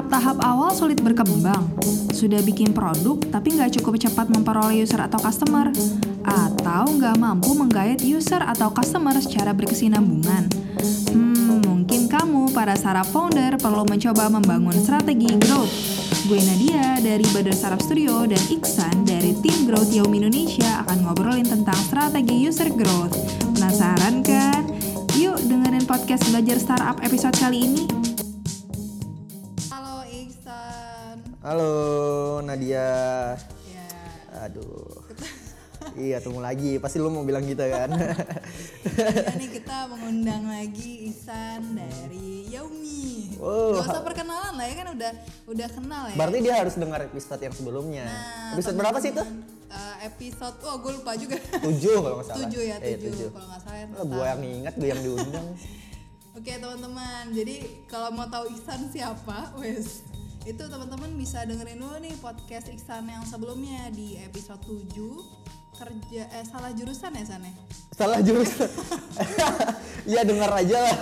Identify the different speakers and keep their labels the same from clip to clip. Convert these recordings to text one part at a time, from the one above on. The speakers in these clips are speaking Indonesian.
Speaker 1: tahap-tahap awal sulit berkembang? Sudah bikin produk tapi nggak cukup cepat memperoleh user atau customer? Atau nggak mampu menggait user atau customer secara berkesinambungan? Hmm, mungkin kamu para startup founder perlu mencoba membangun strategi growth. Gue Nadia dari Bader Startup Studio dan Iksan dari tim Growth Yaum Indonesia akan ngobrolin tentang strategi user growth. Penasaran kan? Yuk dengerin podcast Belajar Startup episode kali ini.
Speaker 2: Halo
Speaker 3: Nadia.
Speaker 2: Ya.
Speaker 3: Aduh. iya tunggu lagi. Pasti lu mau bilang gitu kan.
Speaker 2: ya nih kita mengundang lagi Iksan dari Yaumi.
Speaker 3: Wow.
Speaker 2: Gak usah perkenalan lah ya kan udah udah kenal ya.
Speaker 3: Berarti dia harus dengar episode yang sebelumnya.
Speaker 2: Nah,
Speaker 3: episode berapa sih itu?
Speaker 2: Eh, episode, oh gue lupa juga.
Speaker 3: Tujuh kalau nggak salah.
Speaker 2: tujuh ya,
Speaker 3: Eh,
Speaker 2: tujuh. Kalau nggak salah.
Speaker 3: Oh, gue yang ingat, gue yang diundang.
Speaker 2: Oke teman-teman, jadi kalau mau tahu Iksan siapa, wes itu teman-teman bisa dengerin dulu nih podcast Iksan yang sebelumnya di episode 7 kerja eh salah jurusan ya San ya?
Speaker 3: Salah jurusan. Iya dengar aja lah.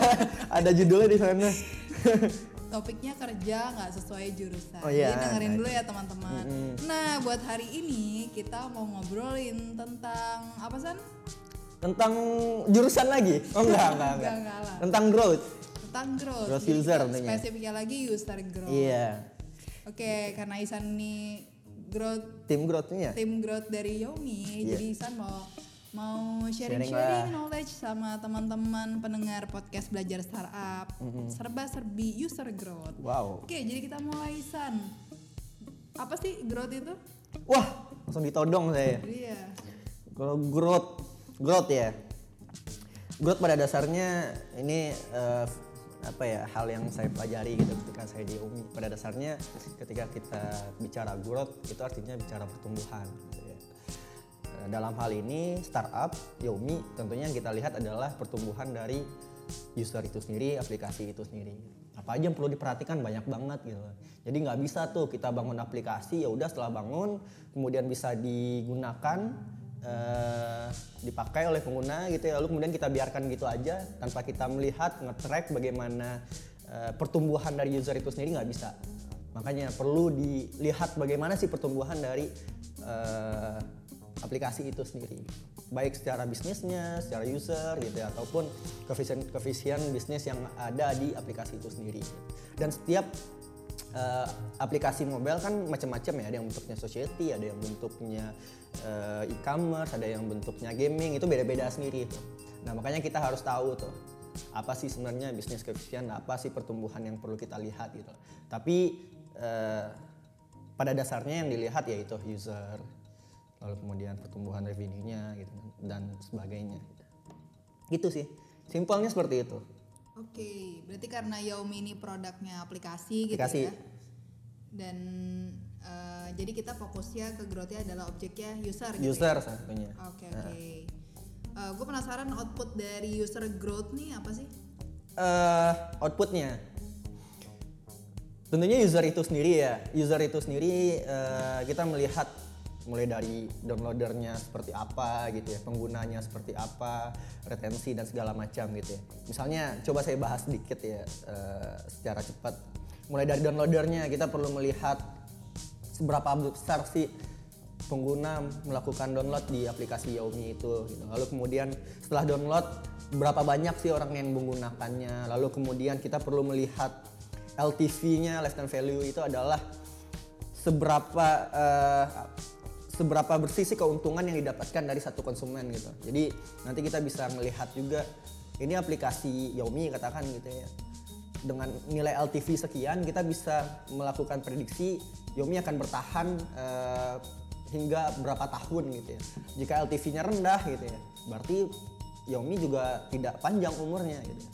Speaker 3: Ada judulnya di sana.
Speaker 2: topiknya kerja nggak sesuai jurusan.
Speaker 3: Oh iya,
Speaker 2: Jadi dengerin
Speaker 3: nah
Speaker 2: dulu ya teman-teman. Nah buat hari ini kita mau ngobrolin tentang apa san?
Speaker 3: Tentang jurusan lagi? Oh enggak, enggak, enggak.
Speaker 2: Enggak, enggak lah.
Speaker 3: Tentang growth.
Speaker 2: Tentang growth.
Speaker 3: Growth
Speaker 2: Jadi
Speaker 3: user
Speaker 2: kita
Speaker 3: tentunya.
Speaker 2: Spesifiknya lagi user growth.
Speaker 3: Iya.
Speaker 2: Oke, karena Isan ini growth
Speaker 3: Tim growth-nya.
Speaker 2: tim growth dari Yomi,
Speaker 3: Iya.
Speaker 2: jadi Isan mau mau
Speaker 3: Sharing
Speaker 2: sharing-sharing
Speaker 3: lah.
Speaker 2: knowledge sama teman-teman pendengar podcast belajar startup, serba-serbi user growth.
Speaker 3: Wow.
Speaker 2: Oke, jadi kita mulai San. Apa sih growth itu?
Speaker 3: Wah, langsung ditodong saya.
Speaker 2: Iya.
Speaker 3: Kalau growth, growth ya. Growth pada dasarnya ini eh, apa ya hal yang saya pelajari gitu ketika saya di UMI. Pada dasarnya ketika kita bicara growth itu artinya bicara pertumbuhan. gitu ya. Eh, Dalam hal ini startup Yomi tentunya yang kita lihat adalah pertumbuhan dari user itu sendiri, aplikasi itu sendiri. Apa aja yang perlu diperhatikan banyak banget gitu. Jadi nggak bisa tuh kita bangun aplikasi ya udah setelah bangun kemudian bisa digunakan eh, dipakai oleh pengguna gitu ya. Lalu kemudian kita biarkan gitu aja tanpa kita melihat nge-track bagaimana eh, pertumbuhan dari user itu sendiri nggak bisa. Makanya perlu dilihat bagaimana sih pertumbuhan dari eh, aplikasi itu sendiri. Baik secara bisnisnya secara user gitu ya ataupun koefisien koefisien bisnis yang ada di aplikasi itu sendiri. Dan setiap eh, aplikasi mobile kan macam-macam ya. Ada yang bentuknya society ada yang bentuknya eh, e-commerce ada yang bentuknya gaming itu beda-beda sendiri tuh. Nah makanya kita harus tahu tuh apa sih sebenarnya bisnis koefisien apa sih pertumbuhan yang perlu kita lihat gitu. Tapi eh, pada dasarnya yang dilihat yaitu user lalu kemudian pertumbuhan revenue-nya gitu dan sebagainya. Gitu sih. Simpelnya seperti itu.
Speaker 2: Oke, berarti karena Yaumi ini produknya aplikasi gitu
Speaker 3: Aplikasi.
Speaker 2: ya. Dan eh, jadi kita fokusnya ke growth-nya adalah objeknya user gitu.
Speaker 3: user
Speaker 2: ya?
Speaker 3: satunya
Speaker 2: Oke, oke. gue penasaran output dari user growth nih apa sih?
Speaker 3: eh outputnya tentunya user itu sendiri ya user itu sendiri eh, kita melihat mulai dari downloadernya seperti apa gitu ya penggunanya seperti apa retensi dan segala macam gitu ya misalnya coba saya bahas sedikit ya eh, secara cepat mulai dari downloadernya kita perlu melihat seberapa besar sih pengguna melakukan download di aplikasi Xiaomi itu gitu. lalu kemudian setelah download berapa banyak sih orang yang menggunakannya lalu kemudian kita perlu melihat LTV-nya lifetime value itu adalah seberapa eh, seberapa bersih sih keuntungan yang didapatkan dari satu konsumen gitu. Jadi nanti kita bisa melihat juga ini aplikasi Xiaomi katakan gitu ya. Dengan nilai LTV sekian kita bisa melakukan prediksi Xiaomi akan bertahan eh, hingga berapa tahun gitu ya. Jika LTV-nya rendah gitu ya, berarti Xiaomi juga tidak panjang umurnya gitu.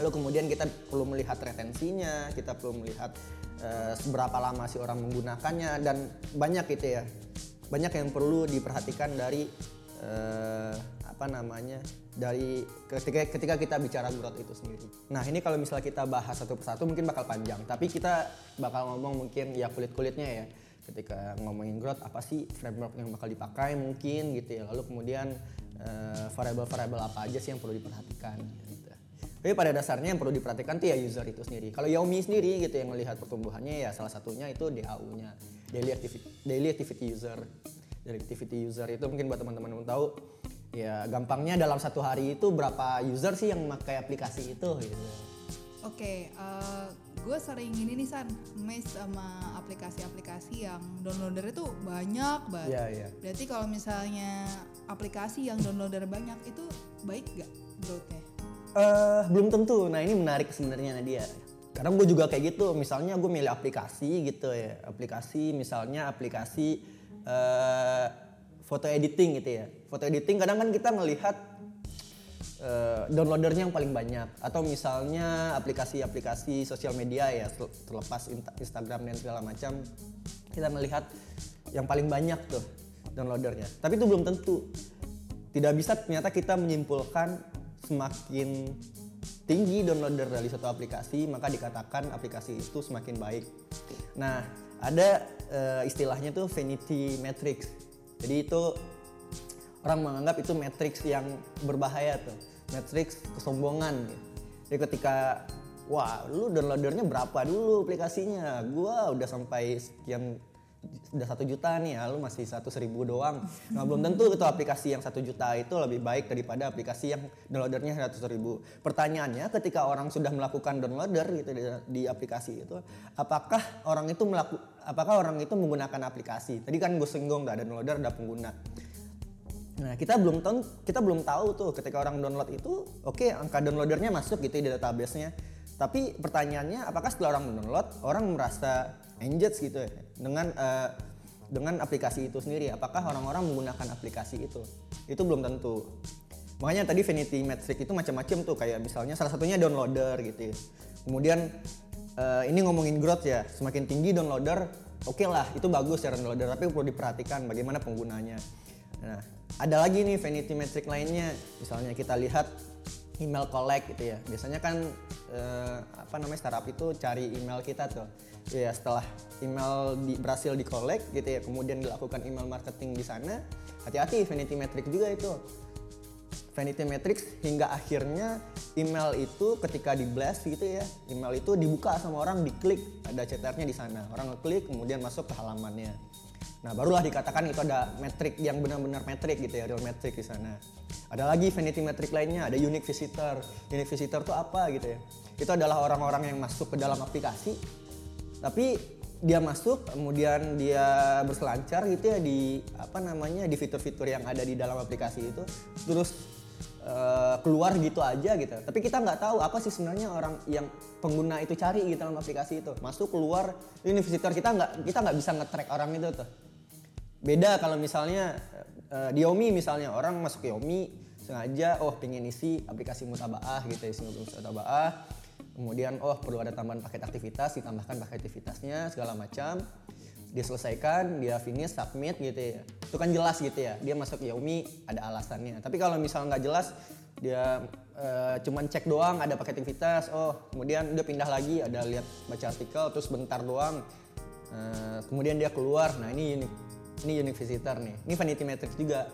Speaker 3: Lalu kemudian kita perlu melihat retensinya, kita perlu melihat eh, seberapa lama si orang menggunakannya dan banyak gitu ya. Banyak yang perlu diperhatikan dari eh, apa namanya? dari ketika ketika kita bicara growth itu sendiri. Nah, ini kalau misalnya kita bahas satu persatu mungkin bakal panjang, tapi kita bakal ngomong mungkin ya kulit-kulitnya ya. Ketika ngomongin growth apa sih framework yang bakal dipakai mungkin gitu ya. Lalu kemudian eh, variabel-variabel apa aja sih yang perlu diperhatikan gitu. Tapi pada dasarnya yang perlu diperhatikan tuh ya user itu sendiri. Kalau Xiaomi sendiri gitu yang melihat pertumbuhannya ya salah satunya itu DAU-nya, daily activity daily activity user. Daily activity user itu mungkin buat teman-teman yang tahu ya gampangnya dalam satu hari itu berapa user sih yang memakai aplikasi itu gitu.
Speaker 2: Oke, gue sering ini nih San, mes sama aplikasi-aplikasi yang downloader itu banyak banget.
Speaker 3: Iya, iya.
Speaker 2: Berarti kalau misalnya aplikasi yang downloader banyak itu baik gak growth-nya?
Speaker 3: Eh belum tentu. Nah ini menarik sebenarnya Nadia. Kadang gue juga kayak gitu. Misalnya gue milih aplikasi gitu ya. Aplikasi misalnya aplikasi eh foto editing gitu ya. Foto editing kadang kan kita melihat eh, downloadernya yang paling banyak. Atau misalnya aplikasi-aplikasi sosial media ya terlepas Insta- Instagram dan segala macam. Kita melihat yang paling banyak tuh downloadernya. Tapi itu belum tentu tidak bisa ternyata kita menyimpulkan semakin tinggi downloader dari satu aplikasi maka dikatakan aplikasi itu semakin baik. Nah ada eh, istilahnya tuh vanity metrics. Jadi itu orang menganggap itu matrix yang berbahaya tuh, matrix kesombongan. Gitu. Jadi ketika wah lu downloadernya berapa dulu aplikasinya, gua udah sampai sekian udah satu juta nih ya, lu masih satu seribu doang. Nah belum tentu itu aplikasi yang satu juta itu lebih baik daripada aplikasi yang downloadernya seratus ribu. Pertanyaannya ketika orang sudah melakukan downloader gitu di, di aplikasi itu, apakah orang itu melaku, apakah orang itu menggunakan aplikasi? Tadi kan gue singgung ada downloader ada pengguna. Nah kita belum tahu kita belum tahu tuh ketika orang download itu oke angka downloadernya masuk gitu di database-nya. Tapi pertanyaannya apakah setelah orang mendownload orang merasa engaged gitu ya dengan eh, dengan aplikasi itu sendiri? Apakah orang-orang menggunakan aplikasi itu? Itu belum tentu. Makanya tadi vanity metric itu macam-macam tuh kayak misalnya salah satunya downloader gitu ya. Kemudian eh, ini ngomongin growth ya, semakin tinggi downloader, oke lah itu bagus ya downloader, tapi perlu diperhatikan bagaimana penggunanya. Nah, ada lagi nih vanity metric lainnya, misalnya kita lihat email collect gitu ya. Biasanya kan eh, apa namanya startup itu cari email kita tuh. Ya setelah email di, berhasil di collect gitu ya, kemudian dilakukan email marketing di sana, hati-hati vanity metric juga itu. Vanity Metrics hingga akhirnya email itu ketika di blast gitu ya email itu dibuka sama orang diklik ada CTR-nya di sana orang ngeklik kemudian masuk ke halamannya nah barulah dikatakan itu ada metrik yang benar-benar metrik gitu ya real metrik di sana. Ada lagi vanity metric lainnya ada unique visitor. Unique visitor itu apa gitu ya? Itu adalah orang-orang yang masuk ke dalam aplikasi tapi dia masuk kemudian dia berselancar gitu ya di apa namanya di fitur-fitur yang ada di dalam aplikasi itu terus eh, keluar gitu aja gitu. Tapi kita nggak tahu apa sih sebenarnya orang yang pengguna itu cari gitu dalam aplikasi itu. Masuk keluar ini visitor kita nggak kita nggak bisa nge-track orang itu tuh beda kalau misalnya eh, di Xiaomi misalnya orang masuk Xiaomi sengaja oh pengen isi aplikasi mutabaah gitu isi mutabaah kemudian oh perlu ada tambahan paket aktivitas ditambahkan paket aktivitasnya segala macam. Dia selesaikan dia finish submit gitu ya. Itu kan jelas gitu ya dia masuk Xiaomi ada alasannya. Tapi kalau misalnya nggak jelas dia eh, cuman cek doang ada paket aktivitas oh kemudian dia pindah lagi ada lihat baca artikel terus bentar doang Eh, kemudian dia keluar. Nah ini unique ini unique visitor nih. Ini vanity metrics juga.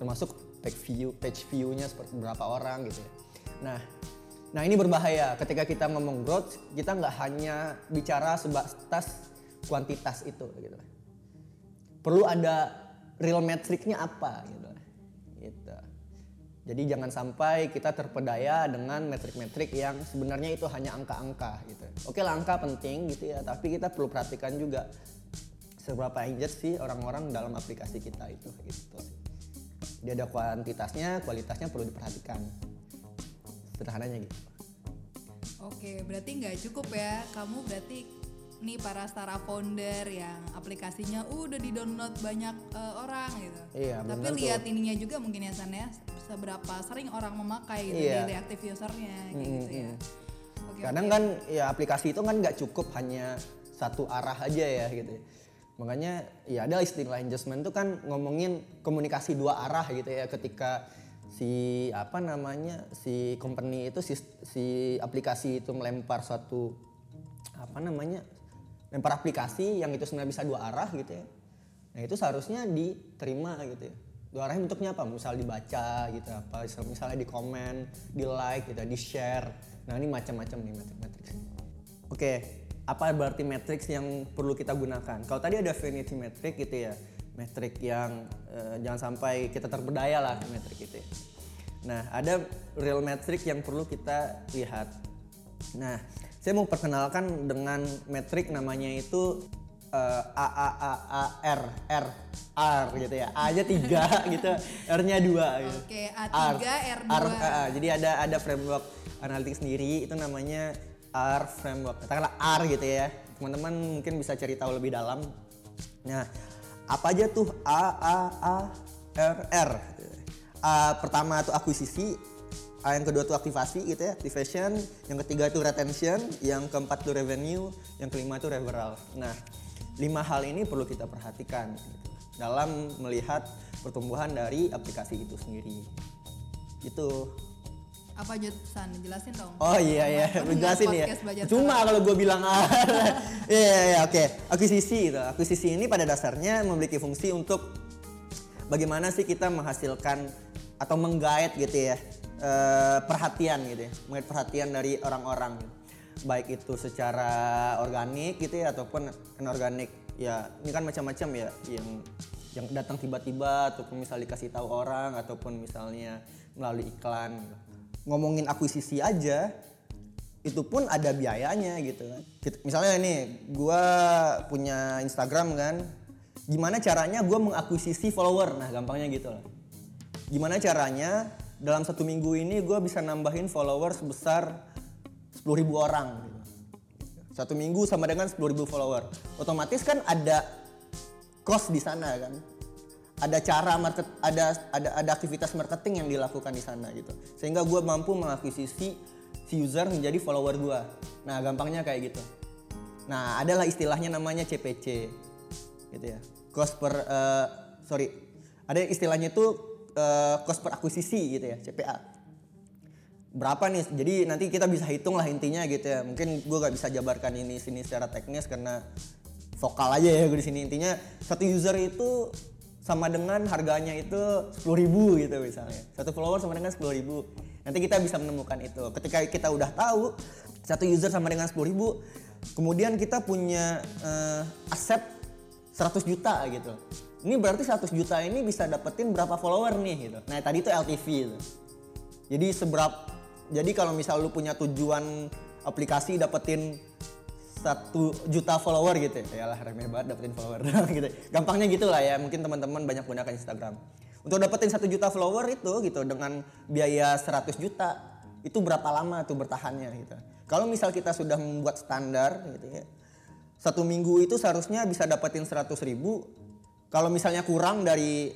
Speaker 3: Termasuk page view page view-nya seperti berapa orang gitu ya. Nah nah ini berbahaya. Ketika kita ngomong growth kita nggak hanya bicara sebatas kuantitas itu gitu. Perlu ada real metricnya apa gitu. Gitu. Jadi jangan sampai kita terpedaya dengan metrik-metrik yang sebenarnya itu hanya angka-angka gitu. Oke lah angka penting gitu ya, tapi kita perlu perhatikan juga seberapa engaged sih orang-orang dalam aplikasi kita itu gitu sih. Dia ada kuantitasnya, kualitasnya perlu diperhatikan. Sederhananya gitu.
Speaker 2: Oke, berarti nggak cukup ya. Kamu berarti nih para startup founder yang aplikasinya uh, udah di-download banyak eh, orang gitu.
Speaker 3: Iya,
Speaker 2: Tapi lihat ininya juga mungkin ya San ya, seberapa sering orang memakai gitu
Speaker 3: Iya.
Speaker 2: daily active usernya
Speaker 3: Mm,
Speaker 2: gitu ya. Oke,
Speaker 3: Kadang kan ya aplikasi itu kan nggak cukup hanya satu arah aja ya gitu. Makanya ya ada istilah engagement itu kan ngomongin komunikasi dua arah gitu ya ketika si apa namanya si company itu si, si aplikasi itu melempar suatu apa namanya lempar aplikasi yang itu sebenarnya bisa dua arah gitu ya. Nah itu seharusnya diterima gitu ya. Diarahin bentuknya apa? Misal dibaca gitu apa, misal- misalnya di komen, di like gitu, di share. Nah ini macam-macam nih matrix. Oke, apa berarti matrix yang perlu kita gunakan? Kalau tadi ada vanity metric gitu ya, metrik yang eh, jangan sampai kita terberdaya lah ke metrik itu. ya. Nah ada real metric yang perlu kita lihat. Nah saya mau perkenalkan dengan metrik namanya itu eh, A A A A R R R gitu ya. A nya tiga gitu, R-nya dua gitu.
Speaker 2: Oke, A3, R2.
Speaker 3: R, ah. jadi ada ada framework analitik sendiri itu namanya R framework. Katakanlah R gitu ya. Teman-teman mungkin bisa cari tahu lebih dalam. Nah, apa aja tuh A A A R R? A pertama tuh akuisisi, A yang kedua tuh aktivasi gitu ya, activation, yang ketiga itu retention, yang keempat tuh revenue, yang kelima itu referral. Nah, lima hal ini perlu kita perhatikan gitu, dalam melihat pertumbuhan dari aplikasi itu sendiri. Itu.
Speaker 2: Apa aja San? Jelasin dong.
Speaker 3: Oh iya iya,
Speaker 2: Kan
Speaker 3: lu jelasin ya. Cuma kalau gue bilang ah, iya iya iya, oke. Akuisisi itu. Akuisisi ini pada dasarnya memiliki fungsi untuk bagaimana sih kita menghasilkan atau menggait gitu ya eh, perhatian gitu ya, menggait perhatian dari orang-orang. Baik itu secara organik gitu ya ataupun anorganik. Ya, ini kan macam-macam ya yang yang datang tiba-tiba ataupun misalnya dikasih tahu orang ataupun misalnya melalui iklan gitu. Ngomongin akuisisi aja itu pun ada biayanya gitu kan. Misalnya nih, gua punya Instagram kan, gimana caranya gua mengakuisisi follower? Nah, gampangnya gitu lah. Gimana caranya dalam satu minggu ini gua bisa nambahin follower sebesar 10.000 orang? gitu. Satu minggu sama dengan 10.000 follower. Otomatis kan ada cost di sana kan ada cara market ada ada ada aktivitas marketing yang dilakukan di sana gitu. Sehingga gue mampu mengakuisisi si user menjadi follower gue nah gampangnya kayak gitu. Nah adalah istilahnya namanya CPC gitu ya. Cost per eh, sorry. Ada istilahnya itu eh, cost per akuisisi gitu ya CPA berapa nih? Jadi nanti kita bisa hitung lah intinya gitu ya. Mungkin gue gak bisa jabarkan ini sini secara teknis karena vokal aja ya gue di sini. Intinya satu user itu sama dengan harganya itu 10.000 gitu misalnya. Satu follower sama dengan 10.000 nanti kita bisa menemukan itu. Ketika kita udah tahu satu user sama dengan 10.000 kemudian kita punya eh, aset 100 juta gitu. Ini berarti 100 juta ini bisa dapetin berapa follower nih gitu. Nah tadi itu LTV gitu. Jadi seberap jadi kalau misal lu punya tujuan aplikasi dapetin satu juta follower gitu ya. Lah remeh banget dapetin follower. Gitu. Gampangnya gitu lah ya mungkin teman-teman banyak gunakan Instagram. Untuk dapetin satu juta follower itu gitu dengan biaya 100 juta itu berapa lama tuh bertahannya gitu. Kalau misal kita sudah membuat standar gitu ya satu minggu itu seharusnya bisa dapetin 100 ribu. Kalau misalnya kurang dari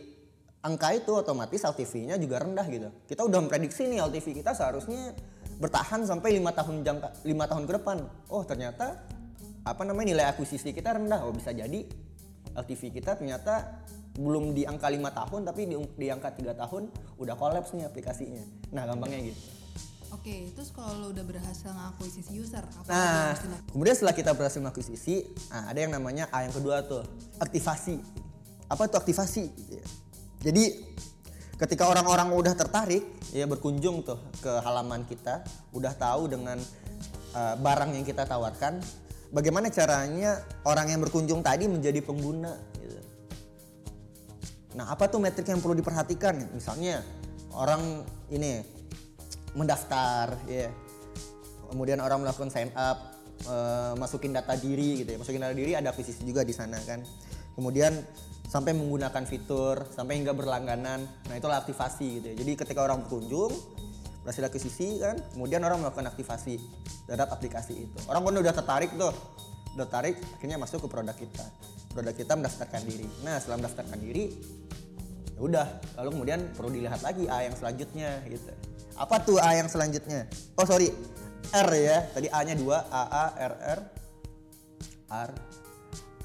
Speaker 3: angka itu otomatis LTV-nya juga rendah gitu. Kita udah memprediksi nih LTV kita seharusnya bertahan sampai lima tahun jangka lima tahun ke depan oh ternyata apa namanya nilai akuisisi kita rendah oh bisa jadi LTV kita ternyata belum di angka lima tahun tapi di, di angka tiga tahun udah kolaps nih aplikasinya nah gampangnya gitu
Speaker 2: Oke, terus kalau lo udah berhasil ngakuisisi user, apa yang
Speaker 3: Nah,
Speaker 2: harus dilakukan?
Speaker 3: kemudian setelah kita berhasil mengakuisisi, nah ada yang namanya A yang kedua tuh, aktivasi. Apa itu aktivasi? Jadi ketika orang-orang udah tertarik, ya berkunjung tuh ke halaman kita, udah tahu dengan uh, barang yang kita tawarkan, bagaimana caranya orang yang berkunjung tadi menjadi pengguna. Gitu. Nah, apa tuh metrik yang perlu diperhatikan? Misalnya orang ini mendaftar, ya. Kemudian orang melakukan sign up, eh, masukin data diri gitu ya. Masukin data diri ada akuisisi juga di sana kan. Kemudian sampai menggunakan fitur, sampai hingga berlangganan. Nah, itulah aktivasi gitu ya. Jadi ketika orang berkunjung berhasil akuisisi kan, kemudian orang melakukan aktivasi terhadap aplikasi itu. Orang kan udah tertarik tuh, udah tertarik, akhirnya masuk ke produk kita. Produk kita mendaftarkan diri. Nah, setelah mendaftarkan diri, ya udah lalu kemudian perlu dilihat lagi A yang selanjutnya gitu apa tuh A yang selanjutnya oh sorry R ya tadi A nya 2 A A R R R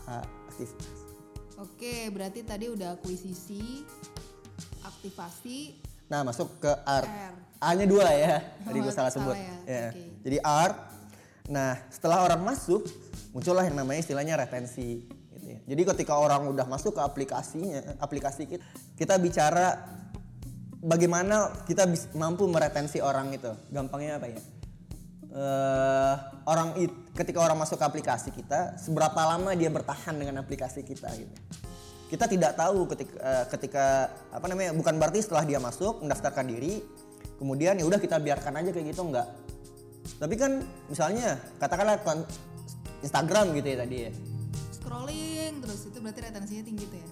Speaker 3: A aktif
Speaker 2: Oke, berarti tadi udah akuisisi, aktivasi,
Speaker 3: nah masuk ke R,
Speaker 2: R.
Speaker 3: A nya 2 ya tadi gue salah sebut
Speaker 2: ya,
Speaker 3: Ya.
Speaker 2: oke.
Speaker 3: jadi R nah setelah orang masuk muncullah yang namanya istilahnya retensi gitu ya. Jadi ketika orang udah masuk ke aplikasinya, aplikasi kita, kita bicara bagaimana kita mampu meretensi orang itu. Gampangnya apa ya? Eh, orang it, ketika orang masuk ke aplikasi kita, seberapa lama dia bertahan dengan aplikasi kita gitu. Kita tidak tahu ketika eh, ketika apa namanya? Bukan berarti setelah dia masuk mendaftarkan diri, kemudian ya udah kita biarkan aja kayak gitu enggak. Tapi kan misalnya katakanlah Instagram gitu ya tadi ya.
Speaker 2: Scrolling terus itu berarti retensinya tinggi tuh ya.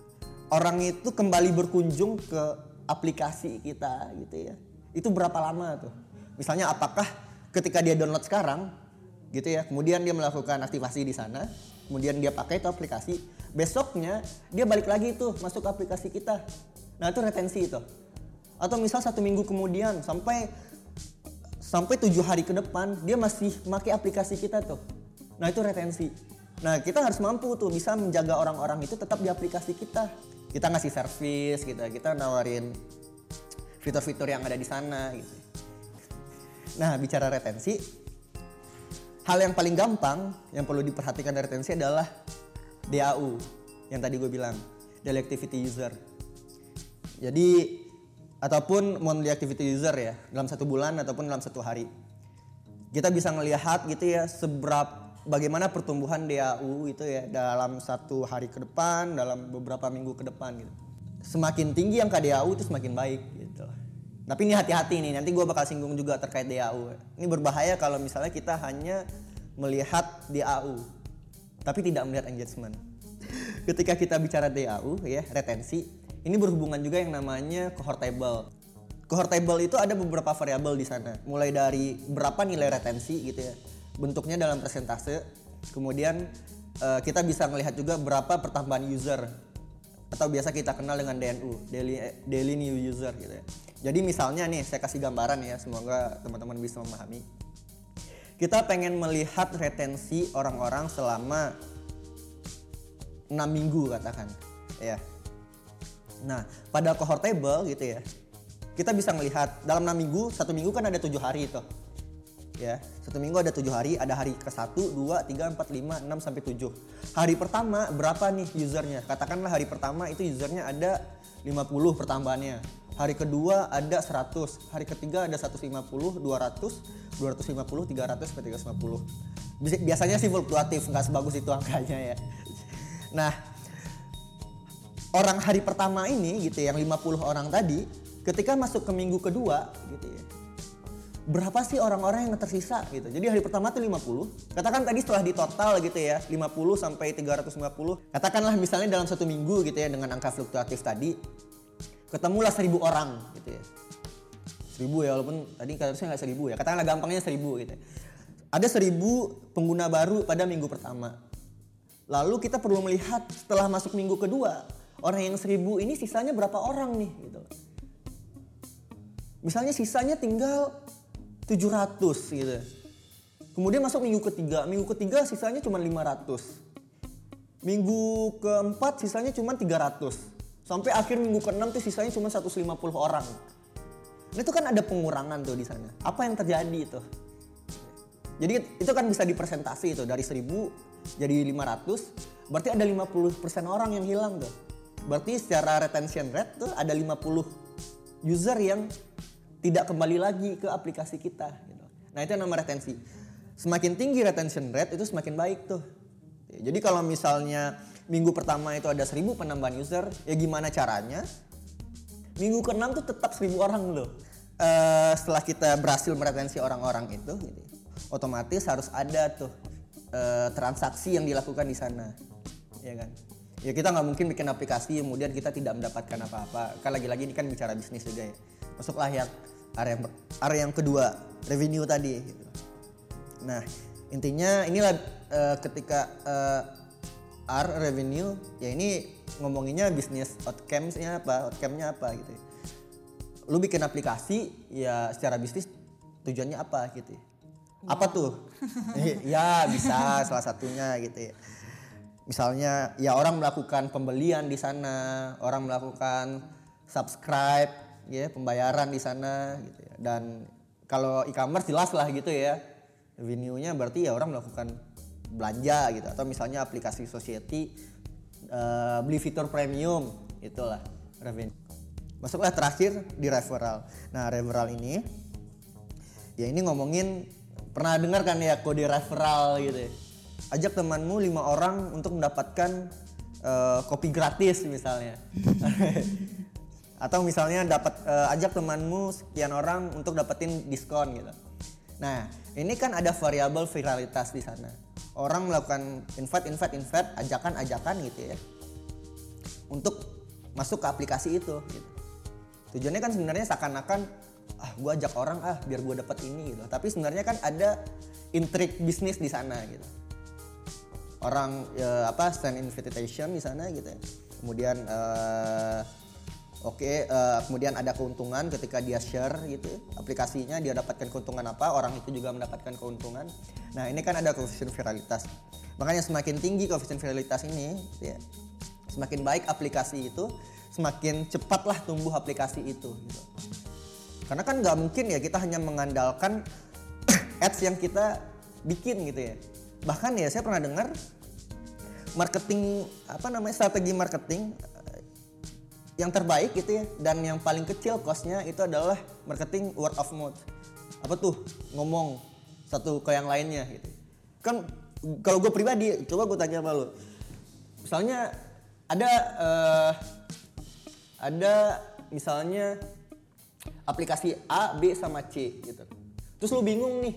Speaker 3: orang itu kembali berkunjung ke aplikasi kita gitu ya. Itu berapa lama tuh? Misalnya apakah ketika dia download sekarang gitu ya, kemudian dia melakukan aktivasi di sana, kemudian dia pakai itu aplikasi, besoknya dia balik lagi tuh masuk ke aplikasi kita. Nah, itu retensi itu. Atau misal satu minggu kemudian sampai sampai tujuh hari ke depan dia masih pakai aplikasi kita tuh. Nah itu retensi. Nah kita harus mampu tuh bisa menjaga orang-orang itu tetap di aplikasi kita. Kita ngasih service gitu, kita nawarin fitur-fitur yang ada di sana gitu. Nah bicara retensi, hal yang paling gampang yang perlu diperhatikan dari retensi adalah DAU yang tadi gue bilang, daily activity user. Jadi ataupun monthly activity user ya dalam satu bulan ataupun dalam satu hari. Kita bisa melihat gitu ya seberapa bagaimana pertumbuhan DAU itu ya dalam satu hari ke depan dalam beberapa minggu ke depan gitu. Semakin tinggi angka DAU itu semakin baik gitu tapi ini hati-hati nih nanti gue bakal singgung juga terkait DAU ini berbahaya kalau misalnya kita hanya melihat DAU tapi tidak melihat engagement ketika kita bicara DAU ya retensi ini berhubungan juga yang namanya cohort table. Cohort table itu ada beberapa variabel di sana, mulai dari berapa nilai retensi gitu ya, bentuknya dalam persentase. Kemudian eh, kita bisa melihat juga berapa pertambahan user atau biasa kita kenal dengan DNU, daily daily new user gitu ya. Jadi misalnya nih saya kasih gambaran ya, semoga teman-teman bisa memahami. Kita pengen melihat retensi orang-orang selama 6 minggu katakan, ya. Nah, pada cohort table gitu ya, kita bisa melihat dalam 6 minggu, satu minggu kan ada tujuh hari itu. Ya, satu minggu ada tujuh hari, ada hari ke 1, 2, 3, 4, 5, 6, sampai 7. Hari pertama berapa nih usernya? Katakanlah hari pertama itu usernya ada 50 pertambahannya. Hari kedua ada 100, hari ketiga ada 150, 200, 250, 300, sampai 350. Bisa- Biasanya sih fluktuatif, nggak sebagus itu angkanya ya. Nah, orang hari pertama ini gitu yang 50 orang tadi ketika masuk ke minggu kedua gitu ya berapa sih orang-orang yang tersisa? Gitu. Jadi hari pertama tuh 50 katakan tadi setelah di total gitu ya 50 sampai 350 katakanlah misalnya dalam satu minggu gitu ya dengan angka fluktuatif tadi ketemulah 1000 orang gitu ya. 1000 ya walaupun tadi katanya nggak 1000 ya. Katakanlah gampangnya 1000 gitu ya. ada 1000 pengguna baru pada minggu pertama. Lalu kita perlu melihat setelah masuk minggu kedua, orang yang seribu ini sisanya berapa orang nih gitu. Misalnya sisanya tinggal 700 gitu. Kemudian masuk minggu ketiga, minggu ketiga sisanya cuma 500. Minggu keempat sisanya cuma 300. Sampai akhir minggu keenam tuh sisanya cuma 150 orang. Nah, itu kan ada pengurangan tuh di sana. Apa yang terjadi itu? Jadi itu kan bisa dipresentasi itu dari 1000 jadi 500, berarti ada 50% orang yang hilang tuh. Berarti secara retention rate tuh ada 50 user yang tidak kembali lagi ke aplikasi kita gitu. Nah, itu yang nama retensi. Semakin tinggi retention rate itu semakin baik tuh. Ya, Jadi kalau misalnya minggu pertama itu ada 1000 penambahan user, ya gimana caranya? Minggu ke-6 tuh tetap 1000 orang loh. Eh, setelah kita berhasil meretensi orang-orang itu, gitu, otomatis harus ada tuh eh, transaksi yang dilakukan di sana, ya kan? Ya kita nggak mungkin bikin aplikasi kemudian kita tidak mendapatkan apa-apa. Kan lagi-lagi ini kan bicara bisnis juga ya. Masuklah yang area yang, area yang kedua, revenue tadi. Gitu. Nah intinya inilah eh, ketika eh, R revenue ya ini ngomonginnya bisnis outcomes-nya apa, outcome-nya apa gitu. ya. Lu bikin aplikasi ya secara bisnis tujuannya apa gitu. ya. Apa tuh? ya bisa salah satunya gitu ya. Misalnya ya orang melakukan pembelian di sana, orang melakukan subscribe ya, pembayaran di sana gitu ya. Dan kalau e-commerce jelas lah gitu ya. Revenue-nya berarti ya orang melakukan belanja gitu atau misalnya aplikasi society eh, beli fitur premium itulah revenue masuklah terakhir di referral nah referral ini ya ini ngomongin pernah dengar kan ya kode referral gitu ya. ajak temanmu lima orang untuk mendapatkan eh, kopi gratis misalnya atau misalnya dapat eh, ajak temanmu sekian orang untuk dapetin diskon gitu. Nah ini kan ada variabel viralitas di sana. Orang melakukan invite invite invite ajakan ajakan gitu ya. Untuk masuk ke aplikasi itu gitu. tujuannya kan sebenarnya seakan-akan ah gue ajak orang ah biar gue dapat ini gitu. Tapi sebenarnya kan ada intrik bisnis di sana gitu. Orang ya, apa send invitation di sana gitu ya. kemudian eh, oke eh, kemudian ada keuntungan ketika dia share gitu ya, aplikasinya dia dapatkan keuntungan apa orang itu juga mendapatkan keuntungan. Nah ini kan ada koefisien viralitas. Makanya semakin tinggi koefisien viralitas ini ya, semakin baik aplikasi itu semakin cepatlah tumbuh aplikasi itu gitu. karena kan nggak mungkin ya kita hanya mengandalkan ads yang kita bikin gitu ya. Bahkan ya saya pernah dengar marketing apa namanya strategi marketing yang terbaik gitu ya dan yang paling kecil costnya itu adalah marketing word of mouth apa tuh ngomong satu ke yang lainnya gitu kan kalau gue pribadi coba gue tanya sama lu misalnya ada eh, ada misalnya aplikasi A, B sama C gitu. Terus lu bingung nih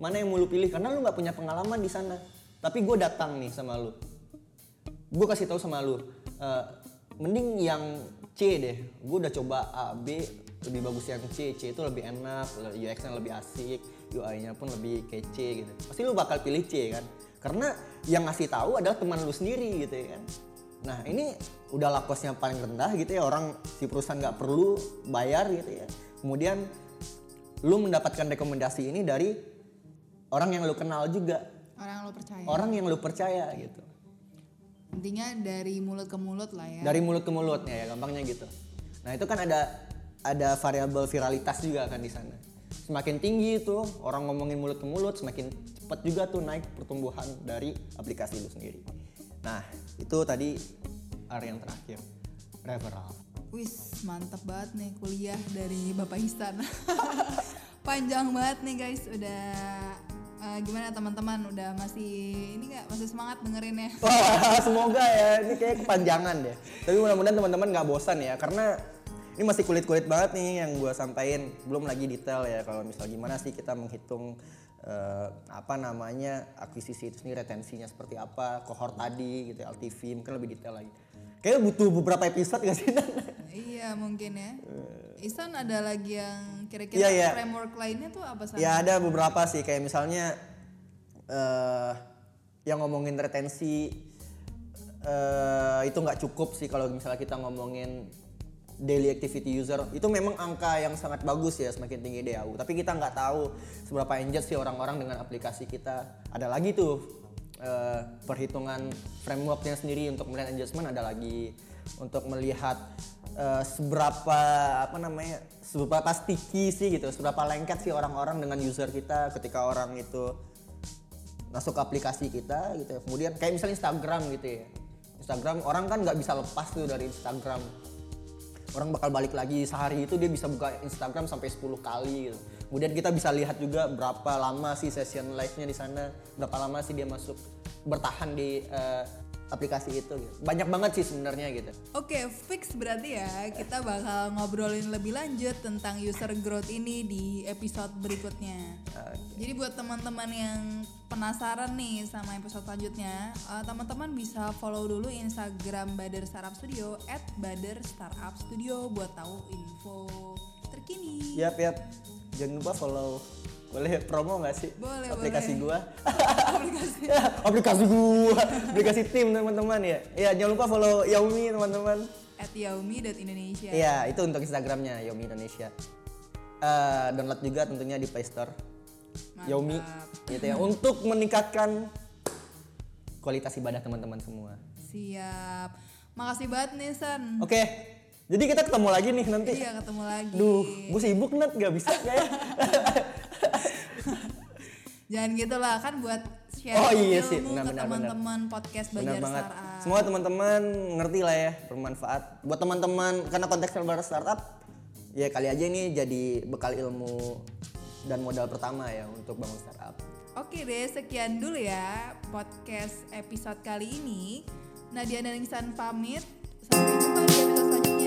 Speaker 3: mana yang mau lu pilih karena lu nggak punya pengalaman di sana. Tapi gue datang nih sama lu. Gue kasih tahu sama lu, eh, mending yang C deh. Gue udah coba A, B lebih bagus yang C. C itu lebih enak, UX-nya lebih asik, UI-nya pun lebih kece gitu. Pasti lu bakal pilih C kan? Karena yang ngasih tahu adalah teman lu sendiri gitu ya kan. Nah ini udah lakosnya paling rendah gitu ya orang si perusahaan nggak perlu bayar gitu ya. Kemudian lu mendapatkan rekomendasi ini dari orang yang lu kenal juga,
Speaker 2: orang yang lo percaya
Speaker 3: orang yang lu percaya gitu.
Speaker 2: Intinya dari mulut ke mulut lah ya
Speaker 3: Dari mulut ke mulutnya ya gampangnya gitu. Nah itu kan ada ada variabel viralitas juga kan di sana. Semakin tinggi itu orang ngomongin mulut ke mulut, semakin cepat juga tuh naik pertumbuhan dari aplikasi itu sendiri. Nah itu tadi area yang terakhir referral.
Speaker 2: Wis mantap banget nih kuliah dari Bapak Ihsan. Panjang banget nih guys, udah eh, gimana teman-teman udah masih ini nggak masih semangat dengerin ya?
Speaker 3: Semoga ya ini kayak kepanjangan deh. Tapi mudah-mudahan teman-teman nggak bosan ya karena ini masih kulit-kulit banget nih yang gue sampaikan. Belum lagi detail ya kalau misal gimana sih kita menghitung eh, apa namanya akuisisi itu sendiri retensinya seperti apa, cohort tadi gitu, LTV mungkin lebih detail lagi. Kayaknya butuh beberapa episode gak sih?
Speaker 2: Iya mungkin ya. Ihsan ada lagi yang kira-kira
Speaker 3: Iya, iya.
Speaker 2: framework lainnya tuh apa sih?
Speaker 3: ya ada beberapa sih kayak misalnya eh yang ngomongin retensi eh itu nggak cukup sih kalau misalnya kita ngomongin daily activity user itu memang angka yang sangat bagus ya semakin tinggi DAU tapi kita nggak tahu seberapa engage sih orang-orang dengan aplikasi kita ada lagi tuh eh, perhitungan frameworknya sendiri untuk melihat engagement ada lagi untuk melihat eh, seberapa apa namanya seberapa sticky sih gitu seberapa lengket sih orang-orang dengan user kita ketika orang itu masuk ke aplikasi kita gitu ya. Kemudian kayak misalnya Instagram gitu ya. Instagram orang kan nggak bisa lepas tuh dari Instagram. Orang bakal balik lagi sehari itu dia bisa buka Instagram sampai 10 kali gitu. Kemudian kita bisa lihat juga berapa lama sih session live-nya di sana, berapa lama sih dia masuk bertahan di eh, aplikasi itu gitu. Banyak banget sih sebenarnya gitu.
Speaker 2: Oke, fix berarti ya kita bakal ngobrolin lebih lanjut tentang user growth ini di episode berikutnya. Jadi buat teman-teman yang penasaran nih sama episode selanjutnya, eh, teman-teman bisa follow dulu Instagram Bader Startup Studio @bader_startup_studio buat tahu info terkini.
Speaker 3: Yap, yap. Jangan lupa follow boleh promo nggak sih
Speaker 2: Boleh,
Speaker 3: aplikasi
Speaker 2: boleh.
Speaker 3: gua
Speaker 2: Aplikasi.
Speaker 3: Ya, aplikasi gua aplikasi tim teman-teman ya ya jangan lupa follow Yaumi teman-teman
Speaker 2: At yaumi.indonesia.
Speaker 3: Iya, itu untuk Instagramnya Yomi Indonesia. Eh, download juga tentunya di Play Store. Yomi, gitu ya, untuk meningkatkan kualitas ibadah teman-teman semua.
Speaker 2: Siap. Makasih banget nih San.
Speaker 3: Oke, jadi kita ketemu lagi nih nanti.
Speaker 2: Iya ketemu lagi.
Speaker 3: Duh, gue sibuk net nggak bisa kayak.
Speaker 2: Jangan gitu lah kan buat share
Speaker 3: Oh iya sih,
Speaker 2: ke
Speaker 3: benar, benar,
Speaker 2: teman-teman podcast
Speaker 3: Benar
Speaker 2: Belajar
Speaker 3: banget.
Speaker 2: Startup.
Speaker 3: Semua teman-teman ngerti lah ya bermanfaat. Buat teman-teman karena konteksnya baru startup, ya kali aja ini jadi bekal ilmu dan modal pertama ya untuk bangun startup.
Speaker 2: Oke deh, sekian dulu ya podcast episode kali ini. Nadia dan Ihsan pamit. Sampai jumpa di